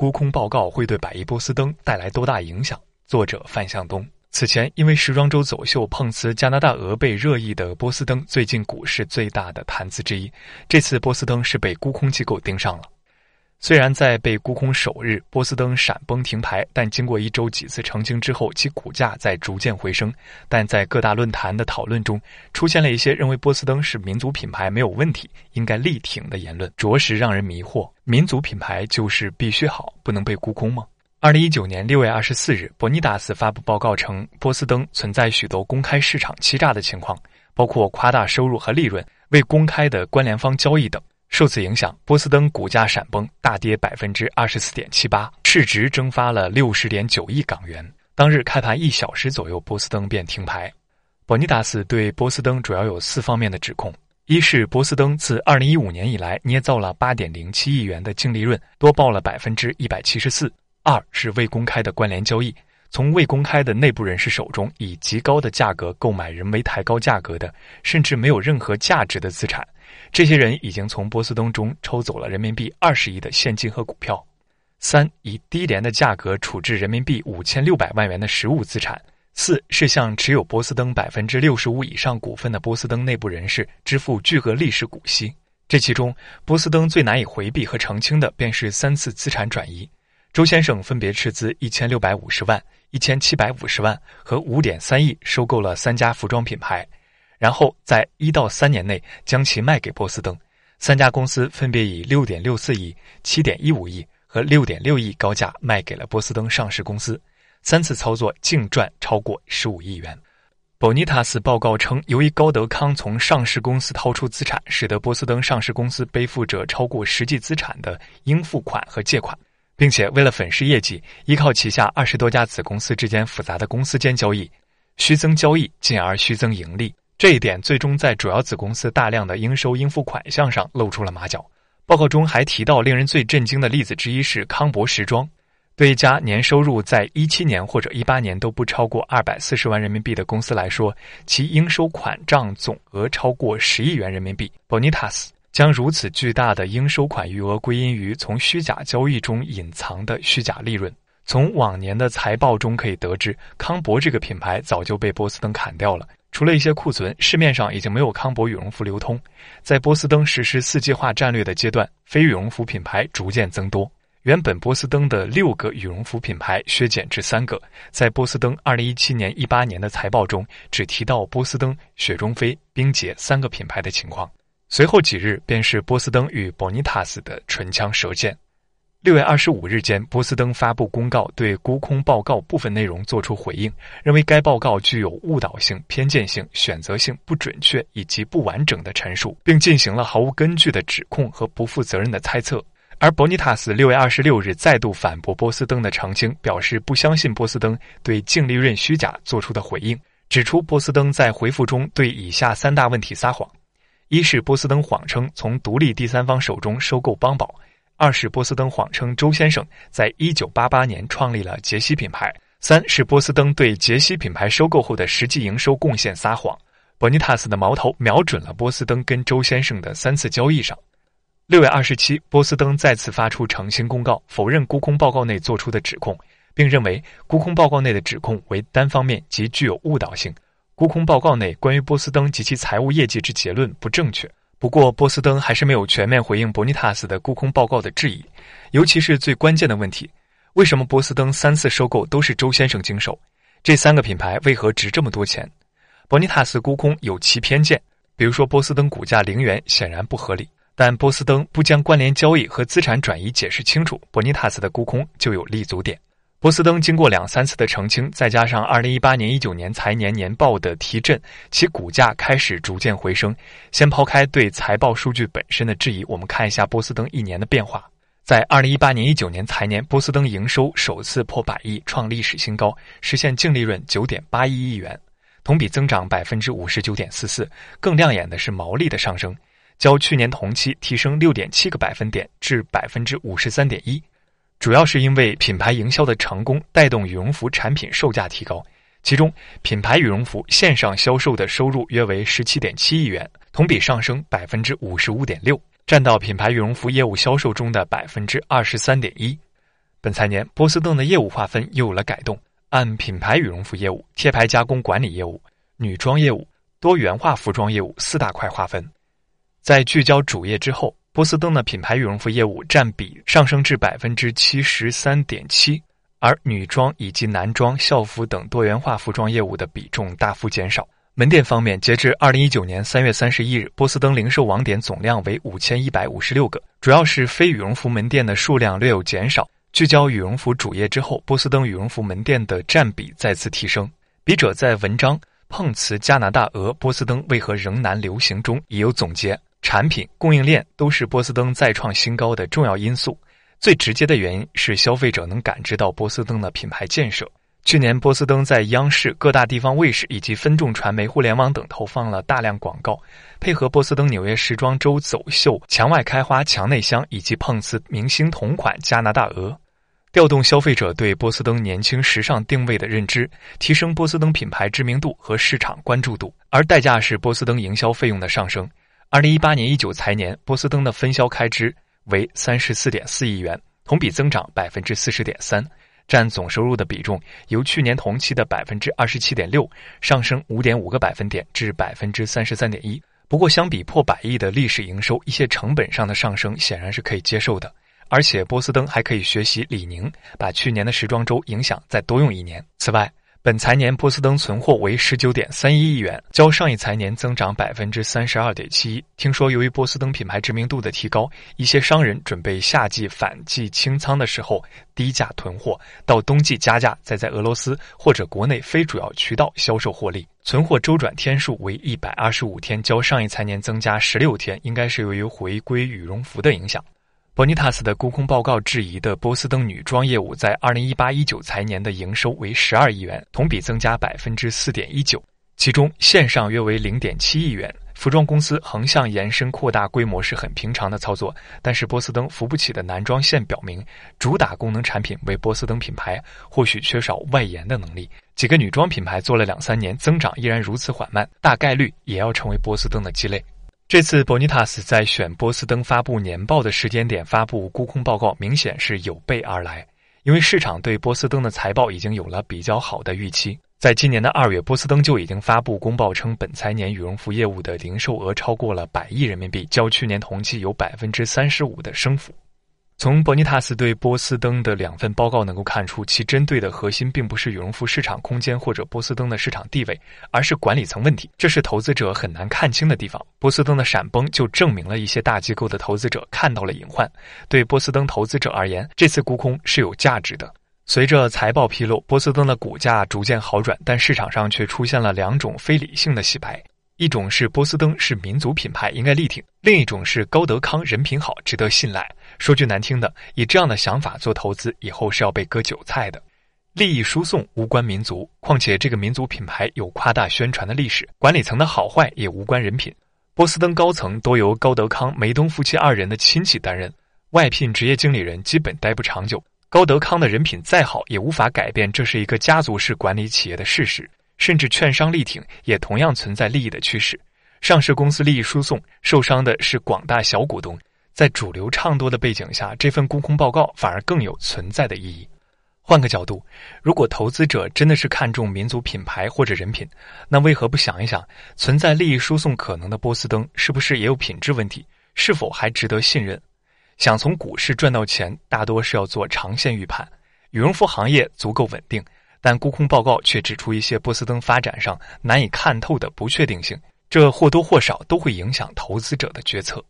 沽空报告会对百亿波司登带来多大影响？作者范向东。此前，因为时装周走秀碰瓷加拿大鹅被热议的波司登，最近股市最大的谈资之一。这次波司登是被沽空机构盯上了。虽然在被沽空首日，波司登闪崩停牌，但经过一周几次澄清之后，其股价在逐渐回升。但在各大论坛的讨论中，出现了一些认为波司登是民族品牌没有问题，应该力挺的言论，着实让人迷惑。民族品牌就是必须好，不能被沽空吗？二零一九年六月二十四日，博尼达斯发布报告称，波司登存在许多公开市场欺诈的情况，包括夸大收入和利润、未公开的关联方交易等。受此影响，波司登股价闪崩，大跌百分之二十四点七八，市值蒸发了六十点九亿港元。当日开盘一小时左右，波司登便停牌。博尼达斯对波司登主要有四方面的指控：一是波司登自二零一五年以来捏造了八点零七亿元的净利润，多报了百分之一百七十四；二是未公开的关联交易，从未公开的内部人士手中以极高的价格购买人为抬高价格的，甚至没有任何价值的资产。这些人已经从波司登中抽走了人民币二十亿的现金和股票。三、以低廉的价格处置人民币五千六百万元的实物资产。四是向持有波司登百分之六十五以上股份的波司登内部人士支付巨额历史股息。这其中，波司登最难以回避和澄清的便是三次资产转移。周先生分别斥资一千六百五十万、一千七百五十万和五点三亿收购了三家服装品牌。然后在一到三年内将其卖给波司登，三家公司分别以六点六四亿、七点一五亿和六点六亿高价卖给了波司登上市公司，三次操作净赚超过十五亿元。Bonitas 报告称，由于高德康从上市公司掏出资产，使得波司登上市公司背负着超过实际资产的应付款和借款，并且为了粉饰业绩，依靠旗下二十多家子公司之间复杂的公司间交易，虚增交易，进而虚增盈利。这一点最终在主要子公司大量的应收应付款项上露出了马脚。报告中还提到，令人最震惊的例子之一是康博时装，对一家年收入在一七年或者一八年都不超过二百四十万人民币的公司来说，其应收款账总额超过十亿元人民币。Bonitas 将如此巨大的应收款余额归因于从虚假交易中隐藏的虚假利润。从往年的财报中可以得知，康博这个品牌早就被波司登砍掉了。除了一些库存，市面上已经没有康博羽绒服流通。在波司登实施四季化战略的阶段，非羽绒服品牌逐渐增多。原本波司登的六个羽绒服品牌削减至三个。在波司登二零一七年、一八年的财报中，只提到波司登、雪中飞、冰洁三个品牌的情况。随后几日，便是波司登与 Bonitas 的唇枪舌剑。六月二十五日间，波司登发布公告，对沽空报告部分内容作出回应，认为该报告具有误导性、偏见性、选择性、不准确以及不完整的陈述，并进行了毫无根据的指控和不负责任的猜测。而博尼塔斯六月二十六日再度反驳波司登的澄清，表示不相信波司登对净利润虚假做出的回应，指出波司登在回复中对以下三大问题撒谎：一是波司登谎称从独立第三方手中收购邦宝。二是波司登谎称周先生在一九八八年创立了杰西品牌。三是波司登对杰西品牌收购后的实际营收贡献撒谎。伯尼塔斯的矛头瞄准了波司登跟周先生的三次交易上。六月二十七，波司登再次发出澄清公告，否认沽空报告内做出的指控，并认为沽空报告内的指控为单方面及具有误导性。沽空报告内关于波司登及其财务业绩之结论不正确。不过，波司登还是没有全面回应博尼塔斯的沽空报告的质疑，尤其是最关键的问题：为什么波司登三次收购都是周先生经手？这三个品牌为何值这么多钱？博尼塔斯沽空有其偏见，比如说波司登股价零元显然不合理，但波司登不将关联交易和资产转移解释清楚，博尼塔斯的沽空就有立足点。波司登经过两三次的澄清，再加上二零一八年、一九年财年年报的提振，其股价开始逐渐回升。先抛开对财报数据本身的质疑，我们看一下波司登一年的变化。在二零一八年、一九年财年，波司登营收首次破百亿，创历史新高，实现净利润九点八一亿元，同比增长百分之五十九点四四。更亮眼的是毛利的上升，较去年同期提升六点七个百分点至百分之五十三点一。主要是因为品牌营销的成功带动羽绒服产品售价提高，其中品牌羽绒服线上销售的收入约为十七点七亿元，同比上升百分之五十五点六，占到品牌羽绒服业务销售中的百分之二十三点一。本财年，波司登的业务划分又有了改动，按品牌羽绒服业务、贴牌加工管理业务、女装业务、多元化服装业务四大块划分。在聚焦主业之后，波司登的品牌羽绒服业务占比上升至百分之七十三点七，而女装以及男装、校服等多元化服装业务的比重大幅减少。门店方面，截至二零一九年三月三十一日，波司登零售网点总量为五千一百五十六个，主要是非羽绒服门店的数量略有减少。聚焦羽绒服主业之后，波司登羽绒服门店的占比再次提升。笔者在文章《碰瓷加拿大鹅波司登为何仍难流行》中已有总结。产品供应链都是波司登再创新高的重要因素。最直接的原因是消费者能感知到波司登的品牌建设。去年，波司登在央视、各大地方卫视以及分众传媒、互联网等投放了大量广告，配合波司登纽约时装周走秀、墙外开花、墙内香以及碰瓷明星同款加拿大鹅，调动消费者对波司登年轻时尚定位的认知，提升波司登品牌知名度和市场关注度。而代价是波司登营销费用的上升。二零一八年一九财年，波司登的分销开支为三十四点四亿元，同比增长百分之四十点三，占总收入的比重由去年同期的百分之二十七点六上升五点五个百分点至百分之三十三点一。不过，相比破百亿的历史营收，一些成本上的上升显然是可以接受的。而且，波司登还可以学习李宁，把去年的时装周影响再多用一年。此外，本财年波司登存货为十九点三一亿元，较上一财年增长百分之三十二点七一。听说由于波司登品牌知名度的提高，一些商人准备夏季反季清仓的时候低价囤货，到冬季加价，再在俄罗斯或者国内非主要渠道销售获利。存货周转天数为一百二十五天，较上一财年增加十六天，应该是由于回归羽绒服的影响。博尼塔斯的沽空报告质疑的波司登女装业务在二零一八一九财年的营收为十二亿元，同比增加百分之四点一九，其中线上约为零点七亿元。服装公司横向延伸扩大规模是很平常的操作，但是波司登扶不起的男装线表明，主打功能产品为波司登品牌，或许缺少外延的能力。几个女装品牌做了两三年，增长依然如此缓慢，大概率也要成为波司登的鸡肋。这次 Bonitas 在选波司登发布年报的时间点发布沽空报告，明显是有备而来。因为市场对波司登的财报已经有了比较好的预期。在今年的二月，波司登就已经发布公报称，本财年羽绒服业务的零售额超过了百亿人民币，较去年同期有百分之三十五的升幅。从伯尼塔斯对波司登的两份报告能够看出，其针对的核心并不是羽绒服市场空间或者波司登的市场地位，而是管理层问题。这是投资者很难看清的地方。波司登的闪崩就证明了一些大机构的投资者看到了隐患。对波司登投资者而言，这次沽空是有价值的。随着财报披露，波司登的股价逐渐好转，但市场上却出现了两种非理性的洗牌：一种是波司登是民族品牌，应该力挺；另一种是高德康人品好，值得信赖。说句难听的，以这样的想法做投资，以后是要被割韭菜的。利益输送无关民族，况且这个民族品牌有夸大宣传的历史，管理层的好坏也无关人品。波司登高层多由高德康、梅东夫妻二人的亲戚担任，外聘职业经理人基本待不长久。高德康的人品再好，也无法改变这是一个家族式管理企业的事实。甚至券商力挺，也同样存在利益的趋势。上市公司利益输送，受伤的是广大小股东。在主流唱多的背景下，这份沽空报告反而更有存在的意义。换个角度，如果投资者真的是看重民族品牌或者人品，那为何不想一想，存在利益输送可能的波司登是不是也有品质问题？是否还值得信任？想从股市赚到钱，大多是要做长线预判。羽绒服行业足够稳定，但沽空报告却指出一些波司登发展上难以看透的不确定性，这或多或少都会影响投资者的决策。